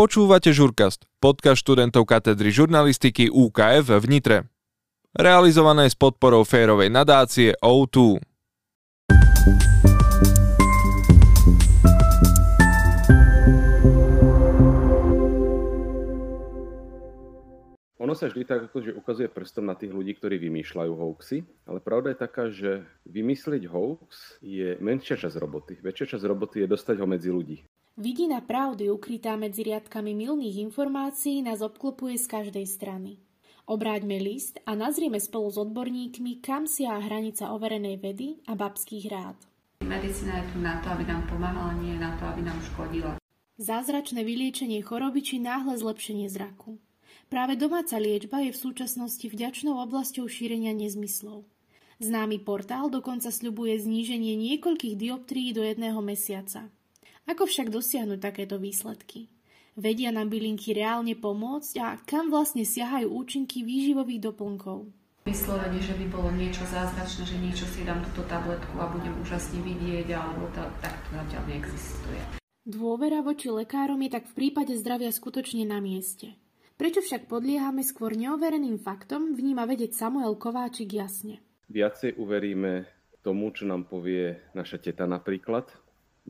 Počúvate Žurkast, podcast študentov katedry žurnalistiky UKF v Nitre. Realizované s podporou férovej nadácie O2. Ono sa vždy tak akože ukazuje prstom na tých ľudí, ktorí vymýšľajú hoaxy, ale pravda je taká, že vymysliť hoax je menšia časť roboty. Väčšia časť roboty je dostať ho medzi ľudí. Vidina pravdy ukrytá medzi riadkami milných informácií nás obklopuje z každej strany. Obráťme list a nazrieme spolu s odborníkmi, kam siaha hranica overenej vedy a babských rád. Medicína je tu na to, aby nám pomáhala, nie na to, aby nám škodila. Zázračné vyliečenie choroby či náhle zlepšenie zraku. Práve domáca liečba je v súčasnosti vďačnou oblasťou šírenia nezmyslov. Známy portál dokonca sľubuje zníženie niekoľkých dioptrií do jedného mesiaca. Ako však dosiahnuť takéto výsledky? Vedia nám bylinky reálne pomôcť a kam vlastne siahajú účinky výživových doplnkov? Vyslovene, že by bolo niečo zázračné, že niečo si dám túto tabletku a budem úžasne vidieť, alebo to, tak to zatiaľ neexistuje. Dôvera voči lekárom je tak v prípade zdravia skutočne na mieste. Prečo však podliehame skôr neovereným faktom, vníma vedieť Samuel Kováčik jasne. Viacej uveríme tomu, čo nám povie naša teta napríklad,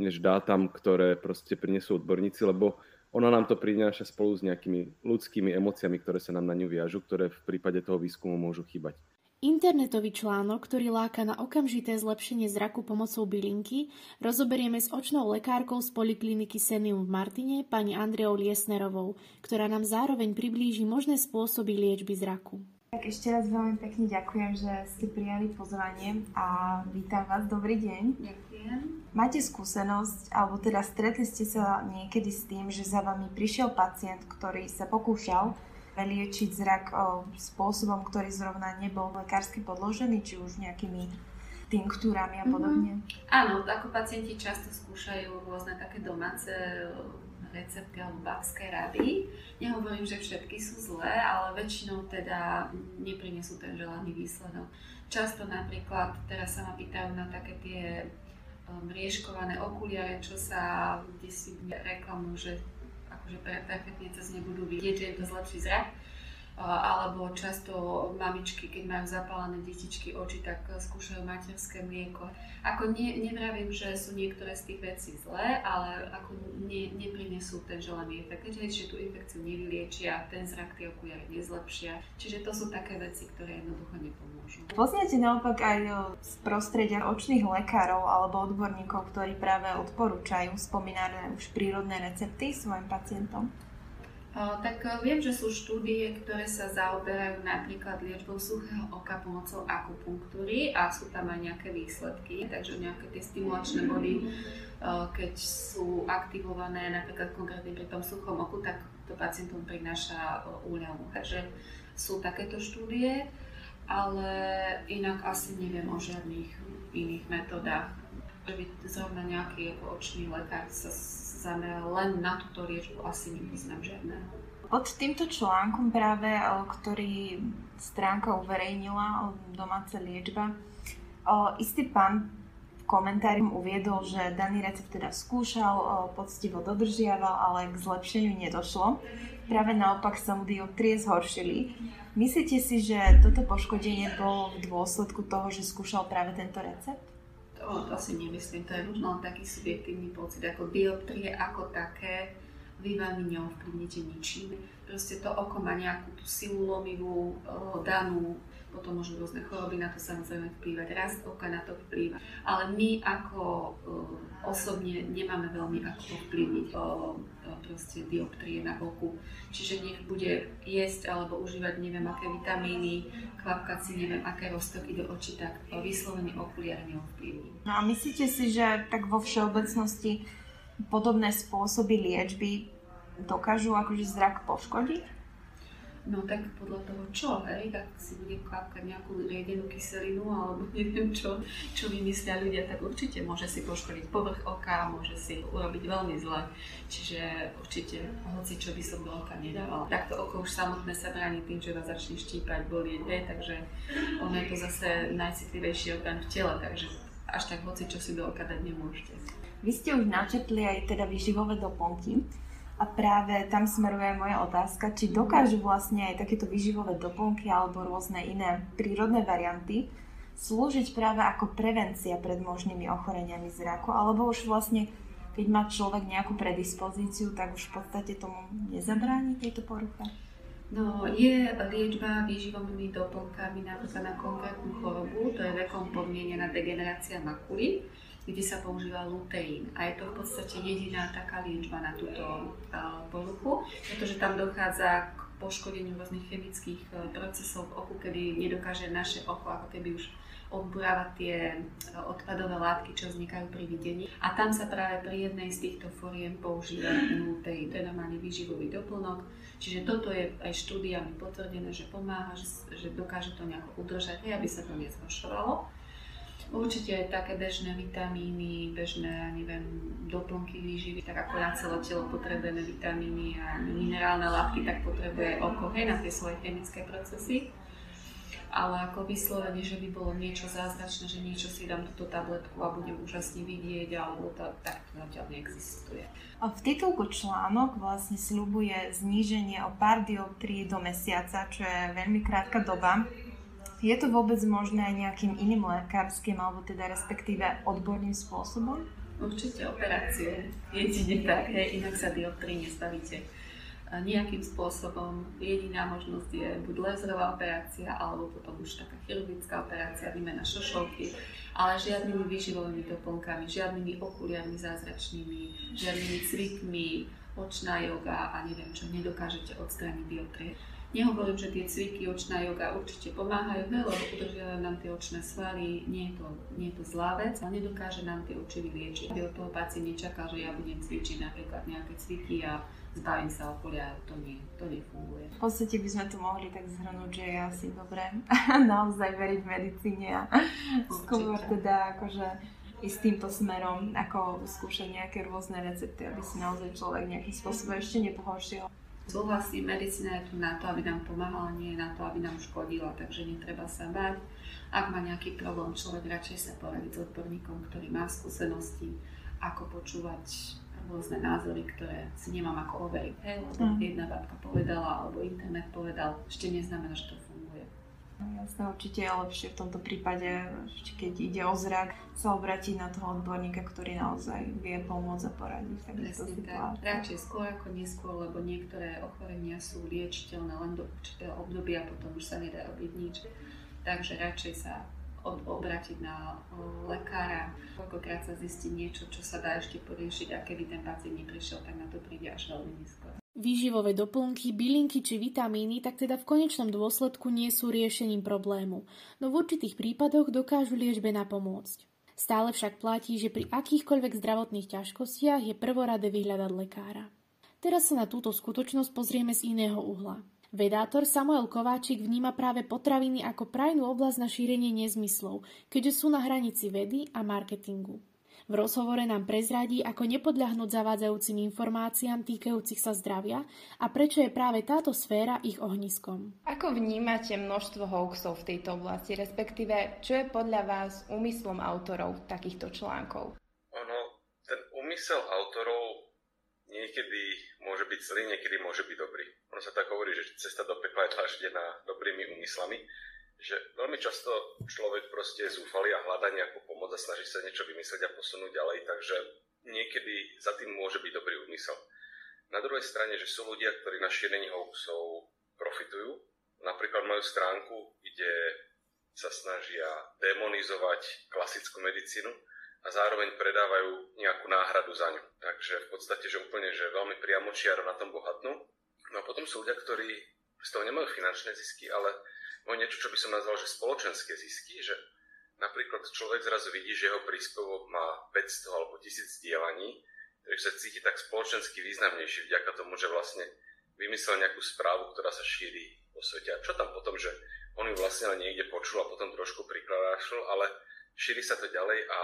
než dátam, ktoré proste prinesú odborníci, lebo ona nám to prináša spolu s nejakými ľudskými emóciami, ktoré sa nám na ňu viažu, ktoré v prípade toho výskumu môžu chýbať. Internetový článok, ktorý láka na okamžité zlepšenie zraku pomocou bylinky, rozoberieme s očnou lekárkou z polikliniky Senium v Martine, pani Andreou Liesnerovou, ktorá nám zároveň priblíži možné spôsoby liečby zraku. Tak ešte raz veľmi pekne ďakujem, že ste prijali pozvanie a vítam vás. Dobrý deň. Ďakujem. Máte skúsenosť, alebo teda stretli ste sa niekedy s tým, že za vami prišiel pacient, ktorý sa pokúšal liečiť zrak o, spôsobom, ktorý zrovna nebol lekársky podložený, či už nejakými tinktúrami a podobne? Mm-hmm. Áno, ako pacienti často skúšajú rôzne také domáce recepty alebo babské rady. Nehovorím, že všetky sú zlé, ale väčšinou teda neprinesú ten želaný výsledok. Často napríklad, teraz sa ma pýtajú na také tie um, rieškované okuliare, čo sa kde si reklamujú, že že perfektne cez ne budú vidieť, že im to zlepší zrak. Alebo často mamičky, keď majú zapálené detičky oči, tak skúšajú materské mlieko. Ako ne, nevravím, že sú niektoré z tých vecí zlé, ale ako ne, neprinesú ten želaný efekt. Keďže tú infekciu nevyliečia, ten zrak tie okuliare nezlepšia. Čiže to sú také veci, ktoré jednoducho nepomôžu. Poznáte naopak aj z prostredia očných lekárov alebo odborníkov, ktorí práve odporúčajú spomínané už prírodné recepty svojim pacientom? Tak e, viem, že sú štúdie, ktoré sa zaoberajú napríklad liečbou suchého oka pomocou akupunktúry a sú tam aj nejaké výsledky, takže nejaké tie stimulačné body, e, keď sú aktivované napríklad konkrétne pri tom suchom oku, tak to pacientom prináša e, úľavu. Takže sú takéto štúdie, ale inak asi neviem o žiadnych iných metodách, že by zrovna nejaký očný lekár sa zameral len na túto liečbu, asi nepoznám žiadneho. Pod týmto článkom práve, ktorý stránka uverejnila, domáca liečba, istý pán v komentári uviedol, že daný recept teda skúšal, poctivo dodržiaval, ale k zlepšeniu nedošlo. Práve naopak sa mu dioptrie zhoršili. Myslíte si, že toto poškodenie bolo v dôsledku toho, že skúšal práve tento recept? To, to si nemyslím, to je možno len taký subjektívny pocit, ako dioptrie ako také, vy veľmi neovplyvnite ničím. Proste to oko má nejakú tú silu lomivú, danú, potom môžu rôzne choroby na to samozrejme vplývať, rast oka na to vplýva. Ale my ako osobne nemáme veľmi ako ovplyvniť proste dioptrie na oku. Čiže nech bude jesť alebo užívať neviem aké vitamíny, kvapkať si neviem aké roztoky do očí, tak vyslovene okuliare neovplyvní. No a myslíte si, že tak vo všeobecnosti podobné spôsoby liečby dokážu akože zrak poškodiť? No tak podľa toho čo, hej, tak si bude kvapkať nejakú riedenú kyselinu alebo neviem čo, čo vymyslia ľudia, tak určite môže si poškodiť povrch oka, môže si urobiť veľmi zle. Čiže určite hoci čo by som do oka nedával. Takto oko už samotné sa bráni tým, že vás začne štípať, bolieť, hej, takže ono je to zase najcitlivejší orgán v tele, takže až tak hoci čo si do oka dať nemôžete. Vy ste už načetli aj teda výživové doplnky. A práve tam smeruje moja otázka, či dokážu vlastne aj takéto výživové doplnky alebo rôzne iné prírodné varianty slúžiť práve ako prevencia pred možnými ochoreniami zraku, alebo už vlastne keď má človek nejakú predispozíciu, tak už v podstate tomu nezabráni tejto poruche? No, je liečba výživovými doplnkami napríklad na konkrétnu chorobu, to je vekom podmienená degenerácia makuly, kde sa používa luteín. A je to v podstate jediná taká liečba na túto poruchu, pretože tam dochádza k poškodeniu rôznych chemických uh, procesov v oku, kedy nedokáže naše oko ako keby už odburávať tie e, odpadové látky, čo vznikajú pri videní. A tam sa práve pri jednej z týchto foriem používa lutein, to je normálny výživový doplnok. Čiže toto je aj štúdiami potvrdené, že pomáha, že, že dokáže to nejako udržať, aby sa to nezhoršovalo. Určite aj také bežné vitamíny, bežné, neviem, doplnky výživy, tak ako na celé telo potrebujeme vitamíny a minerálne látky, tak potrebuje oko, hej, na tie svoje chemické procesy ale ako vyslovene, že by bolo niečo zázračné, že niečo si dám túto tabletku a budem úžasne vidieť, alebo to, tak zatiaľ neexistuje. V titulku článok vlastne sľubuje zníženie o pár dioptrií do mesiaca, čo je veľmi krátka doba. Je to vôbec možné aj nejakým iným lekárskym, alebo teda respektíve odborným spôsobom? Určite operácie, jedine tak, hej, inak sa dioptrii nestavíte nejakým spôsobom. Jediná možnosť je buď lézerová operácia, alebo potom už taká chirurgická operácia, výmena šošovky, ale žiadnymi výživovými doplnkami, žiadnymi okuliarmi zázračnými, žiadnymi cvikmi, očná joga a neviem čo, nedokážete odstrániť dioptrie. Nehovorím, že tie cviky, očná joga určite pomáhajú, lebo udržiavajú nám tie očné svaly, nie je, to, nie je to zlá vec, ale nedokáže nám tie oči vyliečiť. Aby od toho pacient nečaká, že ja budem cvičiť napríklad nejaké cviky a zbavím sa okolia, to, nie, to nefunguje. V podstate by sme to mohli tak zhrnúť, že je asi dobré naozaj veriť medicíne a skôr teda akože ísť týmto smerom, ako skúšať nejaké rôzne recepty, aby si naozaj človek nejakým spôsobom ešte nepohoršil. Súhlasím, medicína je tu na to, aby nám pomáhala, nie je na to, aby nám škodila, takže netreba sa báť. Ak má nejaký problém, človek radšej sa poradiť s odborníkom, ktorý má skúsenosti, ako počúvať rôzne názory, ktoré si nemám ako overiť. Hej, lebo mm. jedna babka povedala, alebo internet povedal, ešte neznamená, že to jasné, určite je lepšie v tomto prípade, keď ide o zrak, sa obratiť na toho odborníka, ktorý naozaj vie pomôcť a poradiť v takýchto situáciách. Radšej skôr ako neskôr, lebo niektoré ochorenia sú liečiteľné len do určitého obdobia, potom už sa nedá robiť nič. Takže radšej sa obrátiť na lekára. Koľkokrát sa zistí niečo, čo sa dá ešte poriešiť a keby ten pacient neprišiel, tak na to príde až veľmi neskôr. Výživové doplnky, bylinky či vitamíny tak teda v konečnom dôsledku nie sú riešením problému, no v určitých prípadoch dokážu liečbe napomôcť. Stále však platí, že pri akýchkoľvek zdravotných ťažkostiach je prvorade vyhľadať lekára. Teraz sa na túto skutočnosť pozrieme z iného uhla. Vedátor Samuel Kováčik vníma práve potraviny ako prajnú oblasť na šírenie nezmyslov, keďže sú na hranici vedy a marketingu. V rozhovore nám prezradí, ako nepodľahnúť zavádzajúcim informáciám týkajúcich sa zdravia a prečo je práve táto sféra ich ohniskom. Ako vnímate množstvo hoaxov v tejto oblasti, respektíve čo je podľa vás úmyslom autorov takýchto článkov? Ono, ten úmysel autorov niekedy môže byť zlý, niekedy môže byť dobrý. Ono sa tak hovorí, že cesta do pekla je dlaždená dobrými úmyslami, že veľmi často človek proste je zúfalý a hľadá nejakú pomoc a snaží sa niečo vymyslieť a posunúť ďalej, takže niekedy za tým môže byť dobrý úmysel. Na druhej strane, že sú ľudia, ktorí na šírení hoaxov profitujú, napríklad majú stránku, kde sa snažia demonizovať klasickú medicínu, a zároveň predávajú nejakú náhradu za ňu. Takže v podstate, že úplne, že veľmi priamočiaro na tom bohatnú. No a potom sú ľudia, ktorí z toho nemajú finančné zisky, ale majú niečo, čo by som nazval, že spoločenské zisky, že napríklad človek zrazu vidí, že jeho príspevok má 500 alebo 1000 dielaní, takže sa cíti tak spoločensky významnejší vďaka tomu, že vlastne vymyslel nejakú správu, ktorá sa šíri po svete. A čo tam potom, že on ju vlastne len niekde počul a potom trošku prikladášil, ale šíri sa to ďalej a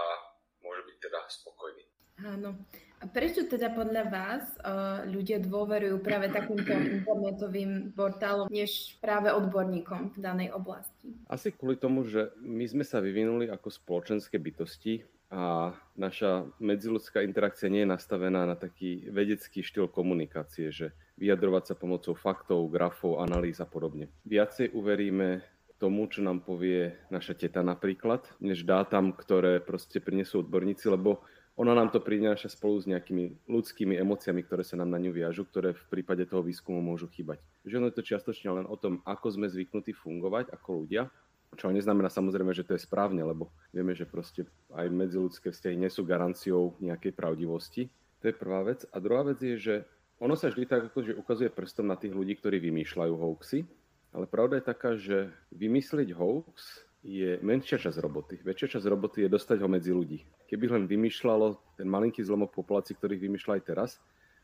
môže byť teda spokojný. Áno. A prečo teda podľa vás uh, ľudia dôverujú práve takýmto internetovým portálom, než práve odborníkom v danej oblasti? Asi kvôli tomu, že my sme sa vyvinuli ako spoločenské bytosti a naša medziludská interakcia nie je nastavená na taký vedecký štýl komunikácie, že vyjadrovať sa pomocou faktov, grafov, analýz a podobne. Viacej uveríme tomu, čo nám povie naša teta napríklad, než dátam, ktoré proste prinesú odborníci, lebo ona nám to prináša spolu s nejakými ľudskými emóciami, ktoré sa nám na ňu viažu, ktoré v prípade toho výskumu môžu chýbať. Že ono je to čiastočne len o tom, ako sme zvyknutí fungovať ako ľudia, čo neznamená samozrejme, že to je správne, lebo vieme, že proste aj medziludské vzťahy nie sú garanciou nejakej pravdivosti. To je prvá vec. A druhá vec je, že ono sa vždy tak akože ukazuje prstom na tých ľudí, ktorí vymýšľajú hoaxy, ale pravda je taká, že vymysliť hoax je menšia časť roboty. Väčšia časť roboty je dostať ho medzi ľudí. Keby len vymýšľalo ten malinký zlomok populácií, ktorých vymýšľa aj teraz,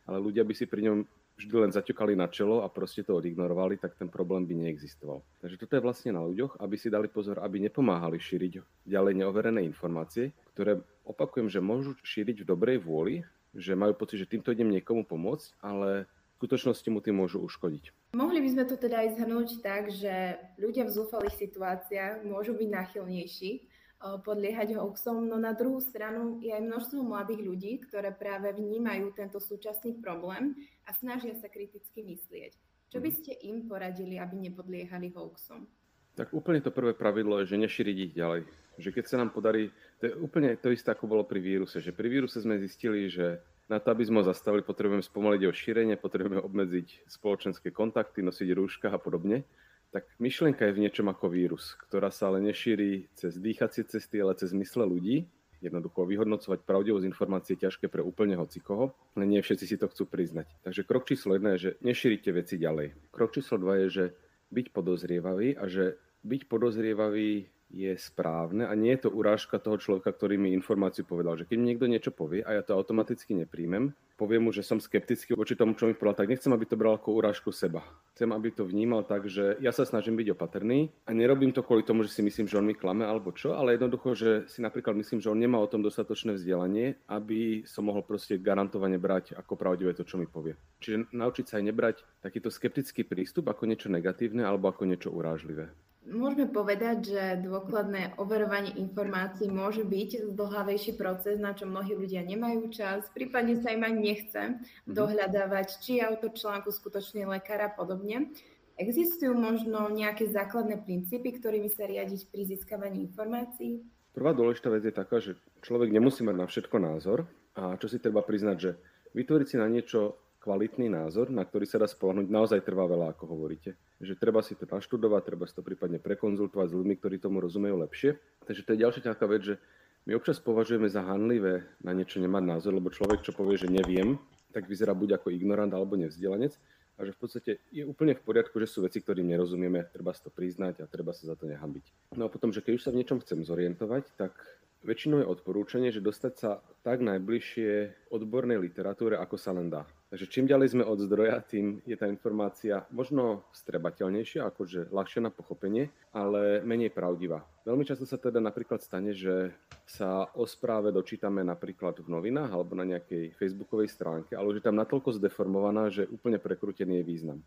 ale ľudia by si pri ňom vždy len zaťukali na čelo a proste to odignorovali, tak ten problém by neexistoval. Takže toto je vlastne na ľuďoch, aby si dali pozor, aby nepomáhali šíriť ďalej neoverené informácie, ktoré opakujem, že môžu šíriť v dobrej vôli, že majú pocit, že týmto idem niekomu pomôcť, ale skutočnosti mu tým môžu uškodiť. Mohli by sme to teda aj zhrnúť tak, že ľudia v zúfalých situáciách môžu byť náchylnejší eh, podliehať hoaxom, no na druhú stranu je aj množstvo mladých ľudí, ktoré práve vnímajú tento súčasný problém a snažia sa kriticky myslieť. Čo by mhm. ste im poradili, aby nepodliehali hoaxom? Tak úplne to prvé pravidlo je, že nešíriť ich ďalej. Že keď sa nám podarí, to je úplne to isté, ako bolo pri víruse, že pri víruse sme zistili, že na to, aby sme ho zastavili, potrebujeme spomaliť jeho šírenie, potrebujeme obmedziť spoločenské kontakty, nosiť rúška a podobne. Tak myšlienka je v niečom ako vírus, ktorá sa ale nešíri cez dýchacie cesty, ale cez mysle ľudí. Jednoducho vyhodnocovať pravdivosť informácie je ťažké pre úplne hocikoho, ale nie všetci si to chcú priznať. Takže krok číslo jedna je, že nešírite veci ďalej. Krok číslo dva je, že byť podozrievavý a že byť podozrievavý je správne a nie je to urážka toho človeka, ktorý mi informáciu povedal. Že keď mi niekto niečo povie a ja to automaticky nepríjmem, poviem mu, že som skeptický voči tomu, čo mi povedal, tak nechcem, aby to bral ako urážku seba. Chcem, aby to vnímal tak, že ja sa snažím byť opatrný a nerobím to kvôli tomu, že si myslím, že on mi klame alebo čo, ale jednoducho, že si napríklad myslím, že on nemá o tom dostatočné vzdelanie, aby som mohol proste garantovane brať ako pravdivé to, čo mi povie. Čiže naučiť sa aj nebrať takýto skeptický prístup ako niečo negatívne alebo ako niečo urážlivé. Môžeme povedať, že dôkladné overovanie informácií môže byť zdlhavejší proces, na čo mnohí ľudia nemajú čas, prípadne sa im ani nechce mhm. dohľadávať, či je autor článku skutočný lekár a podobne. Existujú možno nejaké základné princípy, ktorými sa riadiť pri získavaní informácií? Prvá dôležitá vec je taká, že človek nemusí mať na všetko názor a čo si treba priznať, že vytvoriť si na niečo kvalitný názor, na ktorý sa dá spolahnúť, naozaj trvá veľa, ako hovoríte. Že treba si to naštudovať, treba si to prípadne prekonzultovať s ľuďmi, ktorí tomu rozumejú lepšie. Takže to je ďalšia taká vec, že my občas považujeme za hanlivé na niečo nemať názor, lebo človek, čo povie, že neviem, tak vyzerá buď ako ignorant alebo nevzdelanec. A že v podstate je úplne v poriadku, že sú veci, ktorým nerozumieme, treba si to priznať a treba sa za to nehambiť. No a potom, že keď už sa v niečom chcem zorientovať, tak väčšinou je odporúčanie, že dostať sa tak najbližšie odbornej literatúre, ako sa len dá. Takže čím ďalej sme od zdroja, tým je tá informácia možno strebateľnejšia, akože ľahšia na pochopenie, ale menej pravdivá. Veľmi často sa teda napríklad stane, že sa o správe dočítame napríklad v novinách alebo na nejakej facebookovej stránke, ale už je tam natoľko zdeformovaná, že úplne prekrútený je význam.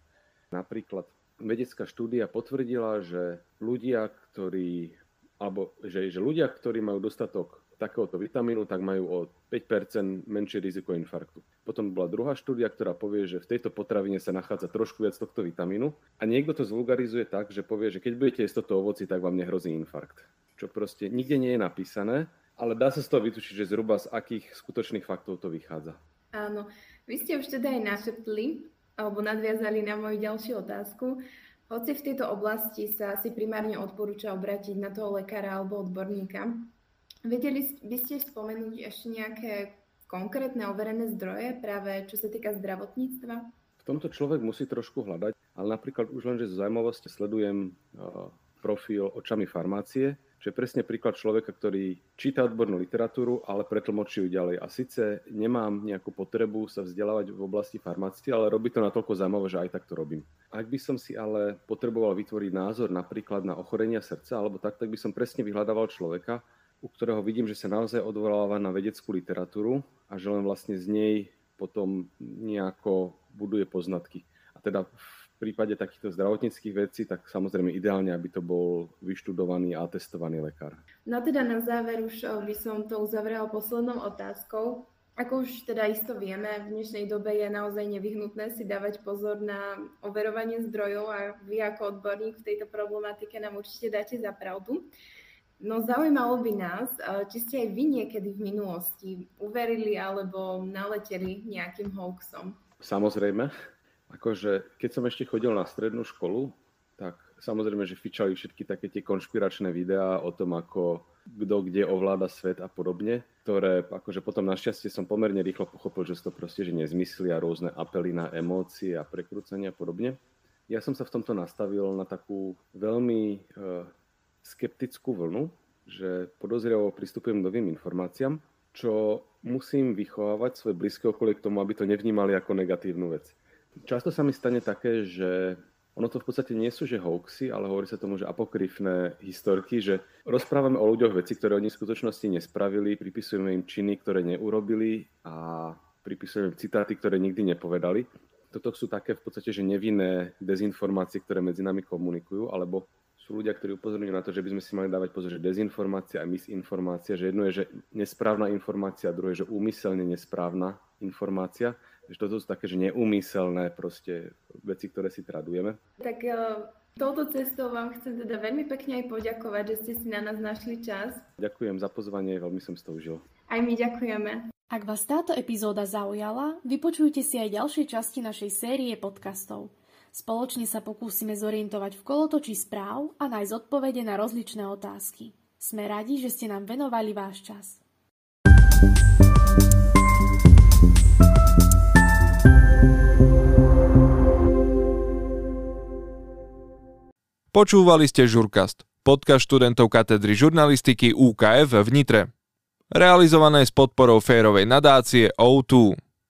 Napríklad vedecká štúdia potvrdila, že ľudia, ktorí alebo že, že ľudia, ktorí majú dostatok takéhoto vitamínu, tak majú o 5% menšie riziko infarktu. Potom bola druhá štúdia, ktorá povie, že v tejto potravine sa nachádza trošku viac tohto vitamínu a niekto to zvulgarizuje tak, že povie, že keď budete jesť toto ovoci, tak vám nehrozí infarkt. Čo proste nikde nie je napísané, ale dá sa z toho vytučiť, že zhruba z akých skutočných faktov to vychádza. Áno, vy ste už teda aj našetli, alebo nadviazali na moju ďalšiu otázku. Hoci v tejto oblasti sa si primárne odporúča obrátiť na toho lekára alebo odborníka, Vedeli by ste spomenúť ešte nejaké konkrétne overené zdroje práve čo sa týka zdravotníctva? V tomto človek musí trošku hľadať, ale napríklad už len, že z zaujímavosti sledujem profil očami farmácie, čo je presne príklad človeka, ktorý číta odbornú literatúru, ale pretlmočí ju ďalej. A síce nemám nejakú potrebu sa vzdelávať v oblasti farmácie, ale robí to natoľko zaujímavé, že aj tak to robím. Ak by som si ale potreboval vytvoriť názor napríklad na ochorenia srdca alebo tak, tak by som presne vyhľadával človeka, u ktorého vidím, že sa naozaj odvoláva na vedeckú literatúru a že len vlastne z nej potom nejako buduje poznatky. A teda v prípade takýchto zdravotníckých vecí, tak samozrejme ideálne, aby to bol vyštudovaný a testovaný lekár. No teda na záver už eh, by som to uzavrela poslednou otázkou. Ako už teda isto vieme, v dnešnej dobe je naozaj nevyhnutné si dávať pozor na overovanie zdrojov a vy ako odborník v tejto problematike nám určite dáte za pravdu. No zaujímalo by nás, eh, či ste aj vy niekedy v minulosti uverili alebo naleteli nejakým hoaxom. Samozrejme, akože keď som ešte chodil na strednú školu, tak samozrejme, že fičali všetky také tie konšpiračné videá o tom, ako kto kde ovláda svet a podobne, ktoré akože potom našťastie som pomerne rýchlo pochopil, že to proste že nezmysly a rôzne apely na emócie a prekrúcania a podobne. Ja som sa v tomto nastavil na takú veľmi e, skeptickú vlnu, že podozriavo pristupujem k novým informáciám, čo musím vychovávať svoje blízke okolie k tomu, aby to nevnímali ako negatívnu vec. Často sa mi stane také, že ono to v podstate nie sú že hoaxy, ale hovorí sa tomu, že apokryfné historky, že rozprávame o ľuďoch veci, ktoré oni v skutočnosti nespravili, pripisujeme im činy, ktoré neurobili a pripisujeme im citáty, ktoré nikdy nepovedali. Toto sú také v podstate, že nevinné dezinformácie, ktoré medzi nami komunikujú, alebo sú ľudia, ktorí upozorňujú na to, že by sme si mali dávať pozor, že dezinformácia a misinformácia, že jedno je, že nesprávna informácia, a druhé, že úmyselne nesprávna informácia že toto sú také, že neumyselné proste veci, ktoré si tradujeme. Tak e, touto cestou vám chcem teda veľmi pekne aj poďakovať, že ste si na nás našli čas. Ďakujem za pozvanie, veľmi som to užil. Aj my ďakujeme. Ak vás táto epizóda zaujala, vypočujte si aj ďalšie časti našej série podcastov. Spoločne sa pokúsime zorientovať v kolotočí správ a nájsť odpovede na rozličné otázky. Sme radi, že ste nám venovali váš čas. Počúvali ste Žurkast, podcast študentov katedry žurnalistiky UKF v Nitre. Realizované s podporou férovej nadácie O2.